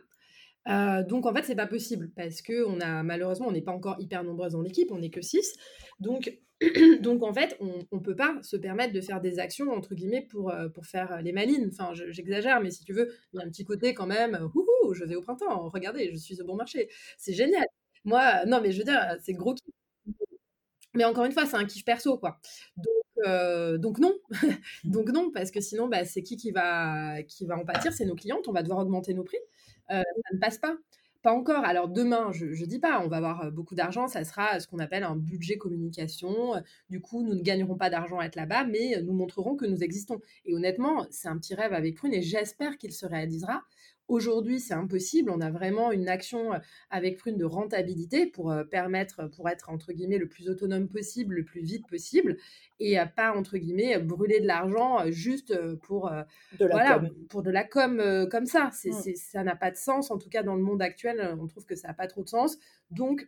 [SPEAKER 2] Euh, donc en fait, c'est pas possible parce que on a malheureusement, on n'est pas encore hyper nombreuses dans l'équipe, on n'est que 6. Donc, donc en fait, on, ne peut pas se permettre de faire des actions entre guillemets pour, euh, pour faire les malines. Enfin, j'exagère, mais si tu veux, il y a un petit côté quand même. Je vais au printemps. Regardez, je suis au bon marché. C'est génial. Moi, non, mais je veux dire, c'est gros mais encore une fois, c'est un kiff perso, quoi. Donc, euh, donc non, donc non, parce que sinon, bah, c'est qui qui va, qui va en pâtir? C'est nos clientes. On va devoir augmenter nos prix. Euh, ça ne passe pas. Pas encore. Alors demain, je ne dis pas, on va avoir euh, beaucoup d'argent. Ça sera ce qu'on appelle un budget communication. Du coup, nous ne gagnerons pas d'argent à être là-bas, mais nous montrerons que nous existons. Et honnêtement, c'est un petit rêve avec Prune et j'espère qu'il se réalisera. Aujourd'hui, c'est impossible. On a vraiment une action euh, avec Prune de rentabilité pour euh, permettre, pour être entre guillemets le plus autonome possible, le plus vite possible, et pas entre guillemets brûler de l'argent euh, juste pour
[SPEAKER 3] de la com.
[SPEAKER 2] pour de la com comme ça. C'est, mmh. ça n'a pas de sens. En tout cas, dans le monde actuel, on trouve que ça n'a pas trop de sens. Donc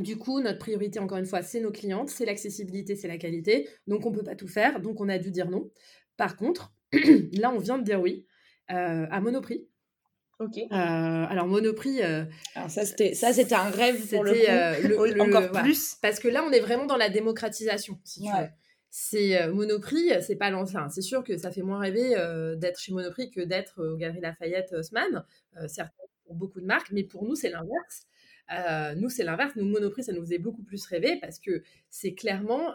[SPEAKER 2] du coup, notre priorité, encore une fois, c'est nos clientes, c'est l'accessibilité, c'est la qualité. Donc, on ne peut pas tout faire. Donc, on a dû dire non. Par contre, là, on vient de dire oui à Monoprix.
[SPEAKER 1] Ok. Euh,
[SPEAKER 2] alors Monoprix.
[SPEAKER 3] Euh, alors ça c'était ça c'était un rêve pour le, coup, euh, encore plus.
[SPEAKER 2] Parce que là on est vraiment dans la démocratisation. Si tu veux. C'est Monoprix, c'est pas l'ancien. C'est sûr que ça fait moins rêver d'être chez Monoprix que d'être aux Galeries Lafayette Haussmann. certes pour beaucoup de marques, mais pour nous c'est l'inverse. nous, c'est l'inverse. Nous, Monoprix, ça nous faisait beaucoup plus rêver parce que c'est clairement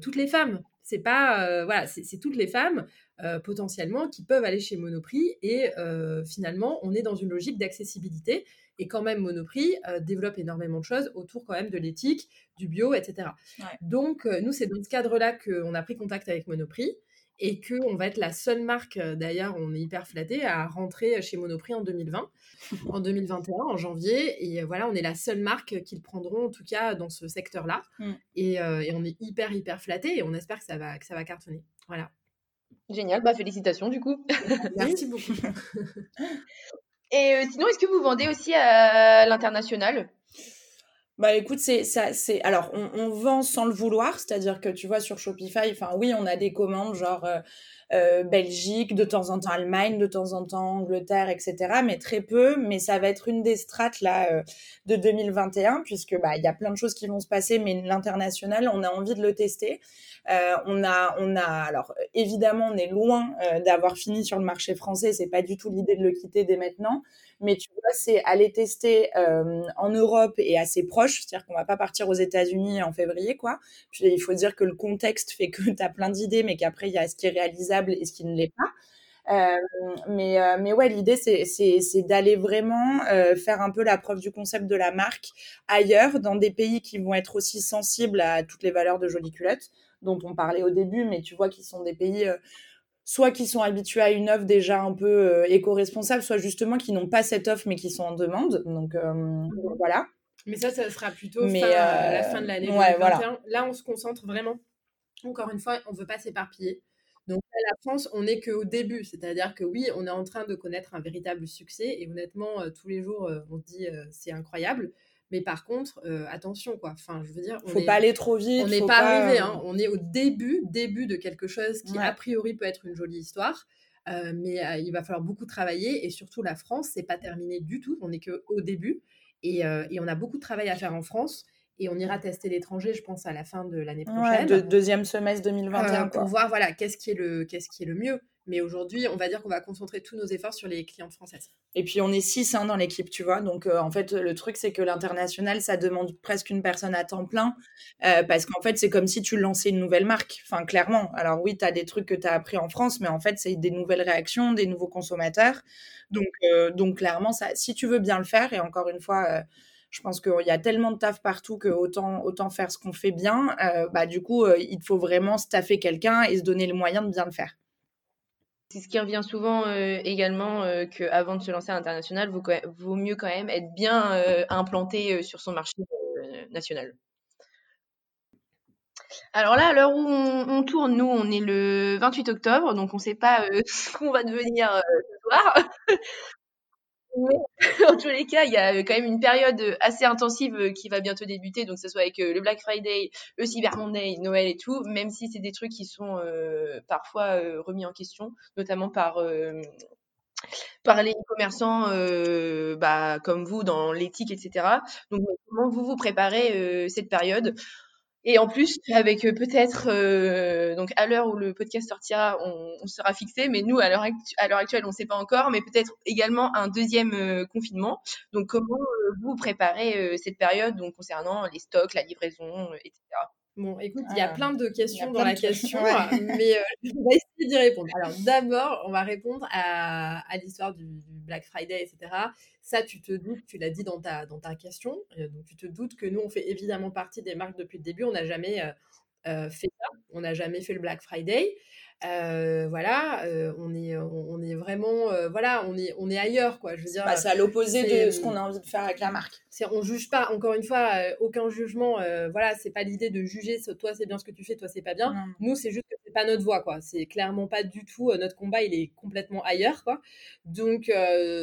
[SPEAKER 2] toutes les femmes. C'est pas voilà, c'est toutes les femmes euh, potentiellement qui peuvent aller chez Monoprix et euh, finalement on est dans une logique d'accessibilité et quand même Monoprix euh, développe énormément de choses autour quand même de l'éthique, du bio, etc. Donc nous c'est dans ce cadre-là qu'on a pris contact avec Monoprix et qu'on va être la seule marque, d'ailleurs on est hyper flatté, à rentrer chez Monoprix en 2020, en 2021, en janvier. Et voilà, on est la seule marque qu'ils prendront, en tout cas dans ce secteur-là. Mm. Et, on est hyper, hyper flatté et on espère que ça va, que ça va cartonner. Voilà.
[SPEAKER 1] Génial, bah félicitations du coup.
[SPEAKER 2] Merci beaucoup.
[SPEAKER 1] Et euh, sinon, est-ce que vous vendez aussi à l'international?
[SPEAKER 3] Bah écoute, c'est ça, c'est alors on, on, vend sans le vouloir, c'est-à-dire que tu vois sur Shopify, enfin oui, on a des commandes genre euh, euh, Belgique, de temps en temps Allemagne, de temps en temps Angleterre, etc. Mais très peu. Mais ça va être une des strates là euh, de 2021 puisque bah il y a plein de choses qui vont se passer, mais l'international, on a envie de le tester. Euh, on a, on a, alors évidemment, on est loin euh, d'avoir fini sur le marché français. C'est pas du tout l'idée de le quitter dès maintenant, mais tu vois, c'est aller tester euh, en Europe et assez proche, c'est-à-dire qu'on va pas partir aux États-Unis en février, quoi. Il faut dire que le contexte fait que tu as plein d'idées, mais qu'après il y a ce qui est réalisable et ce qui ne l'est pas. Euh, mais, euh, mais ouais, l'idée, c'est d'aller vraiment euh, faire un peu la preuve du concept de la marque ailleurs, dans des pays qui vont être aussi sensibles à toutes les valeurs de Jolie Culotte dont on parlait au début, mais tu vois qu'ils sont des pays soit qui sont habitués à une offre déjà un peu euh, éco-responsable, soit justement qui n'ont pas cette offre mais qui sont en demande. Donc euh, voilà.
[SPEAKER 2] Mais ça, ça sera plutôt fin, à la fin de l'année ouais, Voilà. Là, on se concentre vraiment. Encore une fois, on ne veut pas s'éparpiller. Donc, à la France, on n'est qu'au début. C'est-à-dire que oui, on est en train de connaître un véritable succès. Et honnêtement, tous les jours, on se dit c'est incroyable. Mais par contre, euh, attention, quoi. Enfin, je veux dire,
[SPEAKER 3] on faut pas aller trop vite.
[SPEAKER 2] On n'est pas, arrivé. Hein. On est au début, début de quelque chose qui a priori peut être une jolie histoire. Euh, mais euh, il va falloir beaucoup travailler et surtout la France, c'est pas terminé du tout. On n'est qu'au début et, et, on a beaucoup de travail à faire en France et on ira tester l'étranger, je pense, à la fin de l'année prochaine.
[SPEAKER 3] Ouais, deuxième semestre 2021.
[SPEAKER 2] pour voir voilà qu'est-ce qui est le qu'est-ce qui est le mieux. Mais aujourd'hui, on va dire qu'on va concentrer tous nos efforts sur les clientes françaises.
[SPEAKER 3] Et puis, on est six hein, dans l'équipe, tu vois. Donc, euh, en fait, le truc, c'est que l'international, ça demande presque une personne à temps plein. Euh, parce qu'en fait, c'est comme si tu lançais une nouvelle marque. Enfin, clairement. Alors, oui, tu as des trucs que tu as appris en France, mais en fait, c'est des nouvelles réactions, des nouveaux consommateurs. Donc, euh, donc clairement, si tu veux bien le faire, et encore une fois, je pense qu'il y a tellement de taf partout que autant faire ce qu'on fait bien. bah, du coup, il faut vraiment staffer quelqu'un et se donner le moyen de bien le faire.
[SPEAKER 1] C'est ce qui revient souvent euh, également euh, qu'avant de se lancer à l'international, vaut, vaut, mieux quand même être bien euh, implanté sur son marché national. Alors là, à l'heure où on, tourne, nous, on est le 28 octobre, donc on ne sait pas ce qu'on va devenir ce soir. Mais en tous les cas, il y a quand même une période assez intensive qui va bientôt débuter, donc que ce soit avec le Black Friday, le Cyber Monday, Noël et tout, même si c'est des trucs qui sont euh, parfois euh, remis en question, notamment par euh, par les commerçants bah, comme vous dans l'éthique, etc. Donc comment vous vous préparez cette période? Et en plus, avec euh, peut-être, euh, donc à l'heure où le podcast sortira, on, sera fixé, mais nous, à l'heure actuelle, on ne sait pas encore, mais peut-être également un deuxième euh, confinement. Donc, comment vous préparez cette période concernant les stocks, la livraison, etc.
[SPEAKER 2] Bon, écoute, il y a plein de questions dans la question, mais je vais essayer d'y répondre. Alors, d'abord, on va répondre à, à l'histoire du, Black Friday, etc. Ça, tu te doutes, tu l'as dit dans ta, dans ta question, donc tu te doutes que nous, on fait évidemment partie des marques depuis le début. On n'a jamais fait ça, on n'a jamais fait le Black Friday. Euh, voilà, euh, on est, on, est vraiment, euh, voilà, on est, on est ailleurs, quoi. Je veux dire,
[SPEAKER 3] bah, c'est à l'opposé de ce qu'on a envie de faire avec la marque.
[SPEAKER 2] C'est, on juge pas, encore une fois, aucun jugement. voilà, c'est pas l'idée de juger. Toi, c'est bien ce que tu fais, toi, c'est pas bien. Nous, c'est juste que c'est pas notre voie, quoi. C'est clairement pas du tout notre combat. Il est complètement ailleurs, quoi. Donc,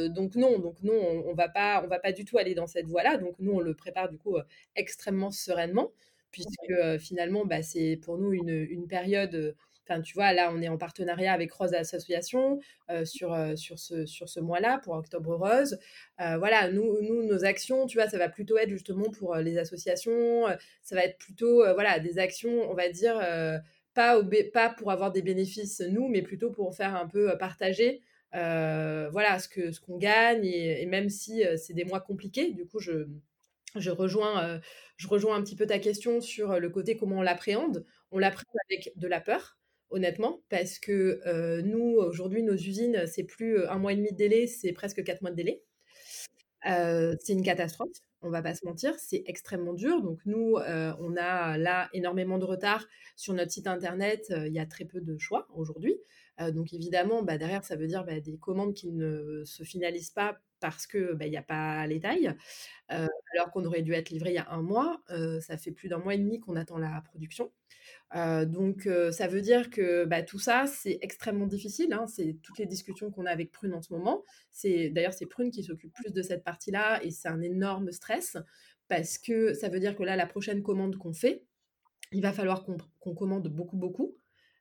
[SPEAKER 2] donc non, donc non, on, va pas, on va pas du tout aller dans cette voie-là. Donc nous, on le prépare du coup extrêmement sereinement, puisque finalement, bah, c'est pour nous une, une période Enfin, tu vois, là, on est en partenariat avec Rose Association euh, sur, euh, sur ce, sur ce mois-là, pour Octobre Rose. Euh, voilà, nous, nous, nos actions, tu vois, ça va plutôt être justement pour les associations. ça va être plutôt, voilà, des actions, on va dire, pas, pas pour avoir des bénéfices, nous, mais plutôt pour faire un peu partager. voilà ce que ce qu'on gagne et, même si c'est des mois compliqués du coup je je rejoins, je rejoins un petit peu ta question sur le côté comment on l'appréhende. On l'appréhende avec de la peur, honnêtement, parce que euh, nous, aujourd'hui, nos usines, c'est plus euh, un mois et demi de délai, c'est presque quatre mois de délai. Euh, c'est une catastrophe, on va pas se mentir, c'est extrêmement dur. Donc nous, on a là énormément de retard sur notre site internet. Il y a très peu de choix aujourd'hui. donc évidemment, bah, derrière, ça veut dire bah, des commandes qui ne se finalisent pas parce que bah, il n'y a pas les tailles, alors qu'on aurait dû être livré il y a un mois. ça fait plus d'un mois et demi qu'on attend la production. Donc, ça veut dire que bah, tout ça, c'est extrêmement difficile. Hein. C'est toutes les discussions qu'on a avec Prune en ce moment. C'est d'ailleurs c'est Prune qui s'occupe plus de cette partie-là et c'est un énorme stress parce que ça veut dire que là, la prochaine commande qu'on fait, il va falloir qu'on commande beaucoup, beaucoup,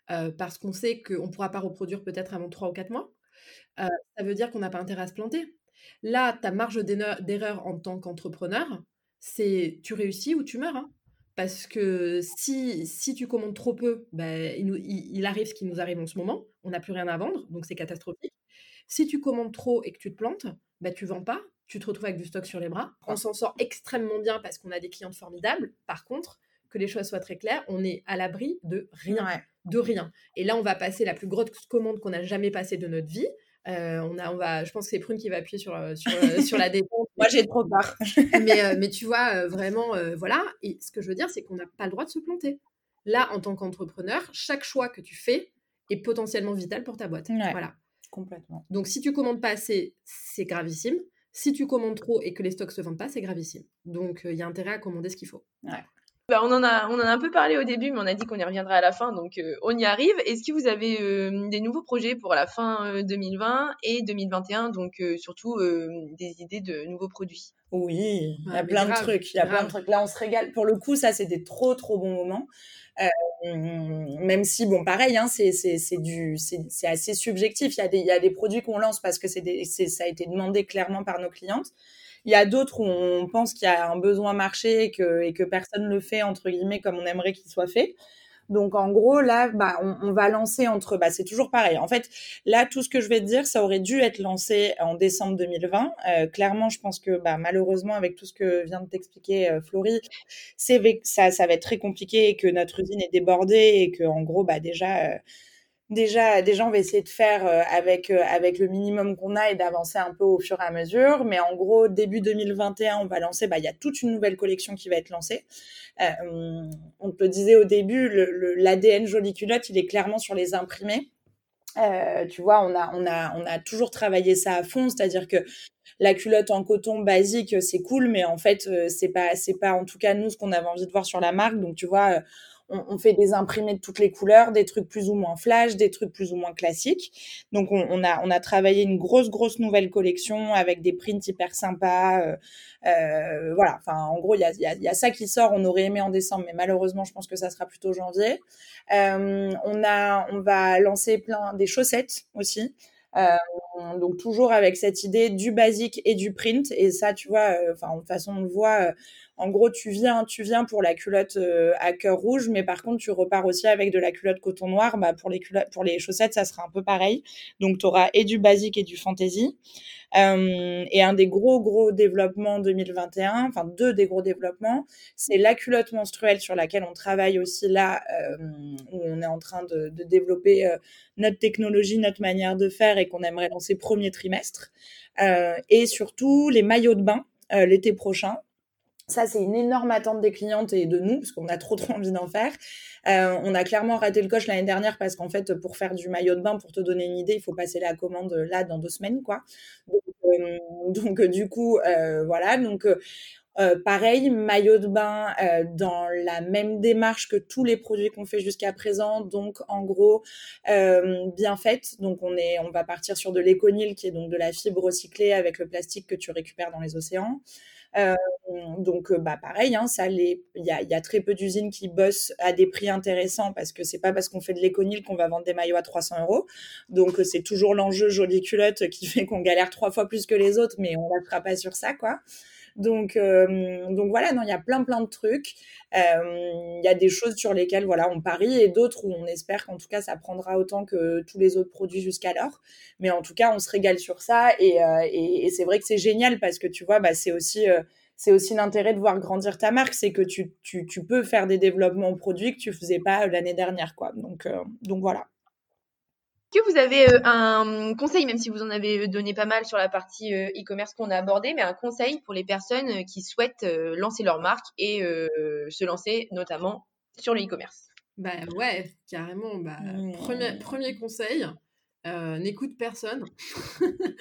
[SPEAKER 2] parce qu'on sait qu'on ne pourra pas reproduire peut-être avant 3 ou 4 mois. ça veut dire qu'on n'a pas intérêt à se planter. Là, ta marge d'erreur en tant qu'entrepreneur, c'est tu réussis ou tu meurs. Hein. Parce que si, si tu commandes trop peu, ben, il, arrive ce qui nous arrive en ce moment. On n'a plus rien à vendre, donc c'est catastrophique. Si tu commandes trop et que tu te plantes, ben, tu vends pas, tu te retrouves avec du stock sur les bras. On s'en sort extrêmement bien parce qu'on a des clientes formidables. Par contre, que les choses soient très claires, on est à l'abri de rien. De rien. Et là, on va passer la plus grosse commande qu'on a jamais passée de notre vie. Euh, on a, on va, je pense que c'est Prune qui va appuyer sur, euh, sur, euh, sur la détente.
[SPEAKER 3] Moi, j'ai trop peur.
[SPEAKER 2] mais, mais tu vois, vraiment, voilà. Et ce que je veux dire, c'est qu'on n'a pas le droit de se planter. Là, en tant qu'entrepreneur, chaque choix que tu fais est potentiellement vital pour ta boîte. voilà.
[SPEAKER 3] Complètement.
[SPEAKER 2] Donc, si tu commandes pas assez, c'est gravissime. Si tu commandes trop et que les stocks se vendent pas, c'est gravissime. Donc, il y a intérêt à commander ce qu'il faut.
[SPEAKER 1] Ouais. Bah, on, en a, on en a un peu parlé au début, mais on a dit qu'on y reviendra à la fin, donc euh, on y arrive. Est-ce que vous avez euh, des nouveaux projets pour la fin 2020 euh, et 2021, donc surtout des idées de nouveaux produits?
[SPEAKER 3] Oui, il y a plein de trucs. Il y a plein de trucs. Là, on se régale. Pour le coup, ça, c'est des trop, trop bons moments. même si, bon, pareil, hein, c'est assez subjectif. Il y a des, il y a des produits qu'on lance parce que c'est ça a été demandé clairement par nos clientes. Il y a d'autres où on pense qu'il y a un besoin marché et que, et que personne ne le fait, entre guillemets, comme on aimerait qu'il soit fait. Donc en gros là, bah, on, va lancer entre, bah, c'est toujours pareil. En fait, là tout ce que je vais te dire, ça aurait dû être lancé en décembre 2020. Euh, clairement, je pense que bah, malheureusement avec tout ce que vient de t'expliquer euh, Florie, c'est ça, ça va être très compliqué et que notre usine est débordée et que en gros bah déjà euh, déjà, déjà, on va essayer de faire euh, avec, euh, avec le minimum qu'on a et d'avancer un peu au fur et à mesure. Mais en gros, début 2021, on va lancer, bah, il y a toute une nouvelle collection qui va être lancée. Euh, on te le disait au début, l'ADN Jolie Culotte, il est clairement sur les imprimés. tu vois, on a, on, a, on a toujours travaillé ça à fond, c'est-à-dire que la culotte en coton basique, c'est cool, mais en fait, c'est pas, pas en tout cas nous ce qu'on avait envie de voir sur la marque. Donc, tu vois, on, fait des imprimés de toutes les couleurs, des trucs plus ou moins flash, des trucs plus ou moins classiques. Donc on, a on a travaillé une grosse grosse nouvelle collection avec des prints hyper sympas. Euh, euh, voilà, enfin en gros il y a, y a, ça qui sort. On aurait aimé en décembre, mais malheureusement je pense que ça sera plutôt janvier. Euh, on a on va lancer plein des chaussettes aussi. donc toujours avec cette idée du basique et du print et ça tu vois enfin de toute façon on le voit en gros, tu viens, tu viens pour la culotte euh, à cœur rouge, mais par contre, tu repars aussi avec de la culotte coton noir. Bah, pour les culottes, pour les chaussettes, ça sera un peu pareil. Donc, tu auras et du basique et du fantasy. Euh, et un des gros, gros développements 2021, enfin deux des gros développements, c'est la culotte menstruelle sur laquelle on travaille aussi là, euh, où on est en train de, de développer notre technologie, notre manière de faire et qu'on aimerait lancer premier trimestre. et surtout les maillots de bain l'été prochain. Ça, c'est une énorme attente des clientes et de nous, parce qu'on a trop trop envie d'en faire. Euh, on a clairement raté le coche l'année dernière parce qu'en fait, pour faire du maillot de bain, pour te donner une idée, il faut passer la commande là dans deux semaines, quoi. Donc, euh, du coup, euh, voilà. Donc, pareil, maillot de bain dans la même démarche que tous les produits qu'on fait jusqu'à présent. Donc, en gros, bien fait. Donc, on est, on va partir sur de l'éconil, qui est donc de la fibre recyclée avec le plastique que tu récupères dans les océans. Donc, bah, pareil, hein, il y a, y a, très peu d'usines qui bossent à des prix intéressants parce que c'est pas parce qu'on fait de l'éconil qu'on va vendre des maillots à 300 euros. Donc, c'est toujours l'enjeu jolie culotte qui fait qu'on galère trois fois plus que les autres, mais on ne fera pas sur ça, quoi. Donc, donc voilà, non, il y a plein plein de trucs. Il y a des choses sur lesquelles voilà, on parie et d'autres où on espère qu'en tout cas ça prendra autant que tous les autres produits jusqu'alors. Mais en tout cas, on se régale sur ça et, et, c'est vrai que c'est génial parce que tu vois, bah, c'est aussi c'est aussi l'intérêt de voir grandir ta marque, c'est que tu, tu, tu, peux faire des développements produits que tu faisais pas l'année dernière, quoi. Donc, donc voilà
[SPEAKER 1] que vous avez euh, un conseil, même si vous en avez euh, donné pas mal sur la partie euh, e-commerce qu'on a abordée, mais un conseil pour les personnes qui souhaitent lancer leur marque et se lancer notamment sur le e-commerce?
[SPEAKER 2] Bah ouais, carrément. Bah, premier, premier conseil, n'écoute personne.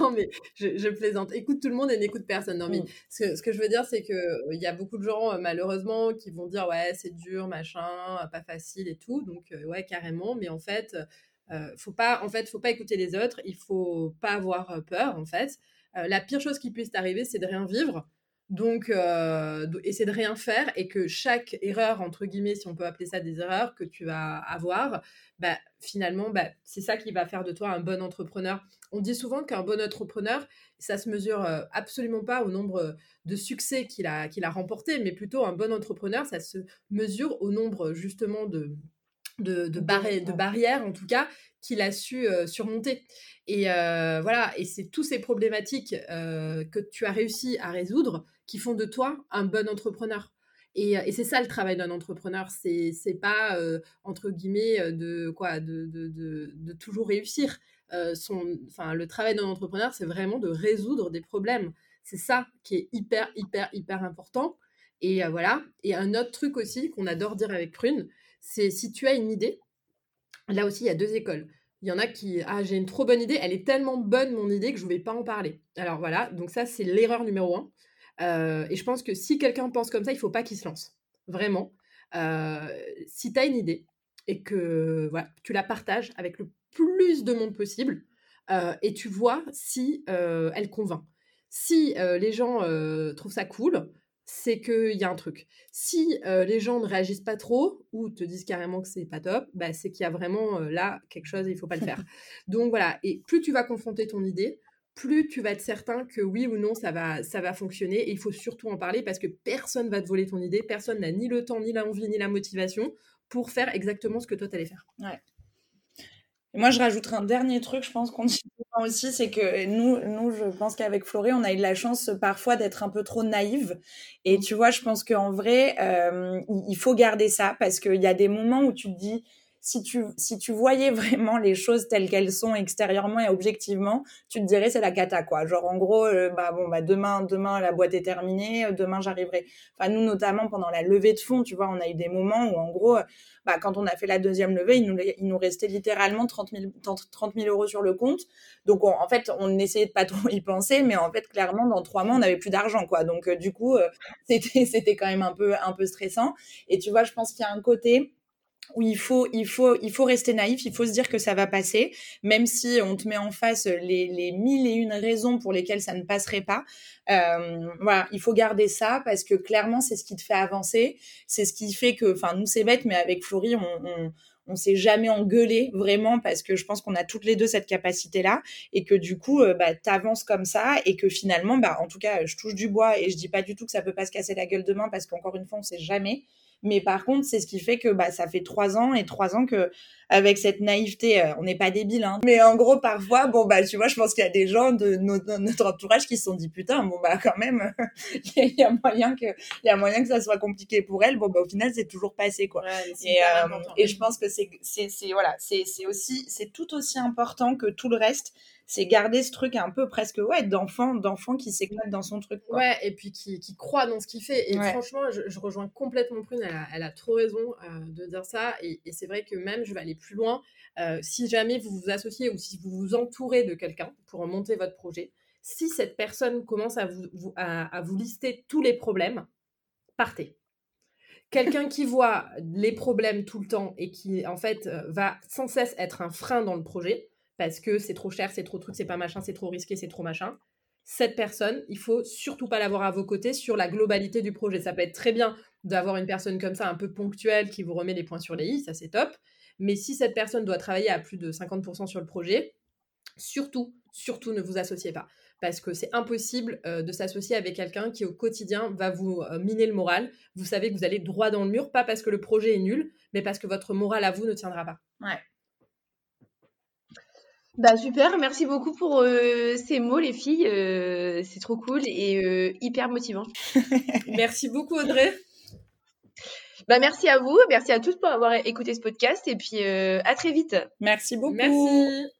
[SPEAKER 2] Non, mais je, plaisante. Écoute tout le monde et n'écoute personne. Non, mais mmh. ce, que je veux dire, c'est qu'il il y a beaucoup de gens, malheureusement, qui vont dire Ouais, c'est dur, machin, pas facile et tout. Donc, ouais, carrément. Mais en fait, faut pas, en fait, faut pas écouter les autres. Il faut pas avoir peur, en fait. la pire chose qui puisse t'arriver, c'est de rien vivre. Donc, euh, essaie de rien faire et que chaque erreur, entre guillemets, si on peut appeler ça des erreurs, que tu vas avoir, bah, finalement, bah, c'est ça qui va faire de toi un bon entrepreneur. On dit souvent qu'un bon entrepreneur, ça se mesure euh, absolument pas au nombre de succès qu'il a, qu'il a remporté, mais plutôt un bon entrepreneur, ça se mesure au nombre justement de, de, de, de barrières, en tout cas, qu'il a su euh, surmonter. Et euh, voilà, et c'est tous ces problématiques euh, que tu as réussi à résoudre qui font de toi un bon entrepreneur. Et, et c'est ça le travail d'un entrepreneur, c'est pas entre guillemets de quoi de, de toujours réussir. son, enfin, le travail d'un entrepreneur, c'est vraiment de résoudre des problèmes. C'est ça qui est hyper hyper hyper important. Et voilà. Et un autre truc aussi qu'on adore dire avec Prune, c'est si tu as une idée, là aussi il y a deux écoles. Il y en a qui, ah, j'ai une trop bonne idée, elle est tellement bonne mon idée que je ne vais pas en parler. Alors voilà, donc ça, c'est l'erreur numéro un. Euh, et je pense que si quelqu'un pense comme ça, il ne faut pas qu'il se lance. Vraiment. Euh, si tu as une idée et que voilà, tu la partages avec le plus de monde possible euh, et tu vois si elle convainc. Si les gens trouvent ça cool, c'est qu'il y a un truc. Si euh, les gens ne réagissent pas trop ou te disent carrément que c'est pas top, bah, c'est qu'il y a vraiment euh, là quelque chose, il faut pas le faire. Donc voilà, et plus tu vas confronter ton idée, plus tu vas être certain que oui ou non ça va, ça va fonctionner. Et il faut surtout en parler parce que personne va te voler ton idée, personne n'a ni le temps, ni l'envie, ni la motivation pour faire exactement ce que toi t'allais faire.
[SPEAKER 3] Ouais moi, je rajouterai un dernier truc, je pense qu'on dit aussi, c'est que nous, nous, je pense qu'avec Floré, on a eu la chance parfois d'être un peu trop naïve. Et tu vois, je pense qu'en vrai, euh, il faut garder ça parce qu'il y a des moments où tu te dis, si tu, si tu voyais vraiment les choses telles qu'elles sont extérieurement et objectivement, tu te dirais c'est la cata, quoi. Genre, en gros, euh, bah, bon, bah, demain, demain, la boîte est terminée, euh, demain, j'arriverai. Enfin, nous, notamment, pendant la levée de fonds, tu vois, on a eu des moments où, en gros, bah, quand on a fait la deuxième levée, il nous, il nous restait littéralement 30 000, 30 000 euros sur le compte. Donc, en fait, on essayait de pas trop y penser, mais en fait, clairement, dans trois mois, on n'avait plus d'argent, quoi. Donc, euh, du coup, c'était, c'était quand même un peu, un peu stressant. Et tu vois, je pense qu'il y a un côté, où il faut, il faut, il faut rester naïf, il faut se dire que ça va passer, même si on te met en face les, les mille et une raisons pour lesquelles ça ne passerait pas. Euh, voilà, il faut garder ça parce que clairement, c'est ce qui te fait avancer, c'est ce qui fait que, enfin, nous c'est bête, mais avec Florie, on, on on s'est jamais engueulé vraiment parce que je pense qu'on a toutes les deux cette capacité là et que du coup euh, bah t'avances comme ça et que finalement bah en tout cas je touche du bois et je dis pas du tout que ça peut pas se casser la gueule demain parce qu'encore une fois on sait jamais mais par contre, c'est ce qui fait que bah, ça fait trois ans et trois ans que avec cette naïveté, euh, on n'est pas débile, hein. Mais en gros, parfois, bon bah tu vois, je pense qu'il y a des gens de notre, entourage qui se sont dit putain, bon bah quand même, il y a moyen que il y a moyen que ça soit compliqué pour elle. Bon bah au final, c'est toujours passé quoi. et, euh, et je pense que c'est c'est c'est voilà, c'est c'est aussi c'est tout aussi important que tout le reste c'est garder ce truc un peu presque ouais d'enfant d'enfant qui s'éclate dans son truc
[SPEAKER 2] ouais et puis qui, qui, croit dans ce qu'il fait. Et franchement je, rejoins complètement Prune elle a, elle a trop raison euh, de dire ça. Et, et c'est vrai que même je vais aller plus loin euh, si jamais vous vous associez ou si vous vous entourez de quelqu'un pour monter votre projet si cette personne commence à vous, à, à vous lister tous les problèmes partez. Quelqu'un qui voit les problèmes tout le temps et qui en fait euh, va sans cesse être un frein dans le projet parce que c'est trop cher, c'est trop truc, c'est pas machin, c'est trop risqué, c'est trop machin. Cette personne, il faut surtout pas l'avoir à vos côtés sur la globalité du projet. Ça peut être très bien d'avoir une personne comme ça, un peu ponctuelle, qui vous remet les points sur les i, ça c'est top. Mais si cette personne doit travailler à plus de 50% sur le projet, surtout, surtout ne vous associez pas. Parce que c'est impossible euh, de s'associer avec quelqu'un qui au quotidien va vous euh, miner le moral. Vous savez que vous allez droit dans le mur, pas parce que le projet est nul, mais parce que votre moral à vous ne tiendra pas.
[SPEAKER 3] Ouais.
[SPEAKER 1] Bah super, merci beaucoup pour euh, ces mots les filles, euh, c'est trop cool et euh, hyper motivant.
[SPEAKER 2] merci beaucoup Audrey.
[SPEAKER 1] Bah merci à vous, merci à tous pour avoir écouté ce podcast et puis à très vite.
[SPEAKER 3] Merci beaucoup.
[SPEAKER 2] Merci.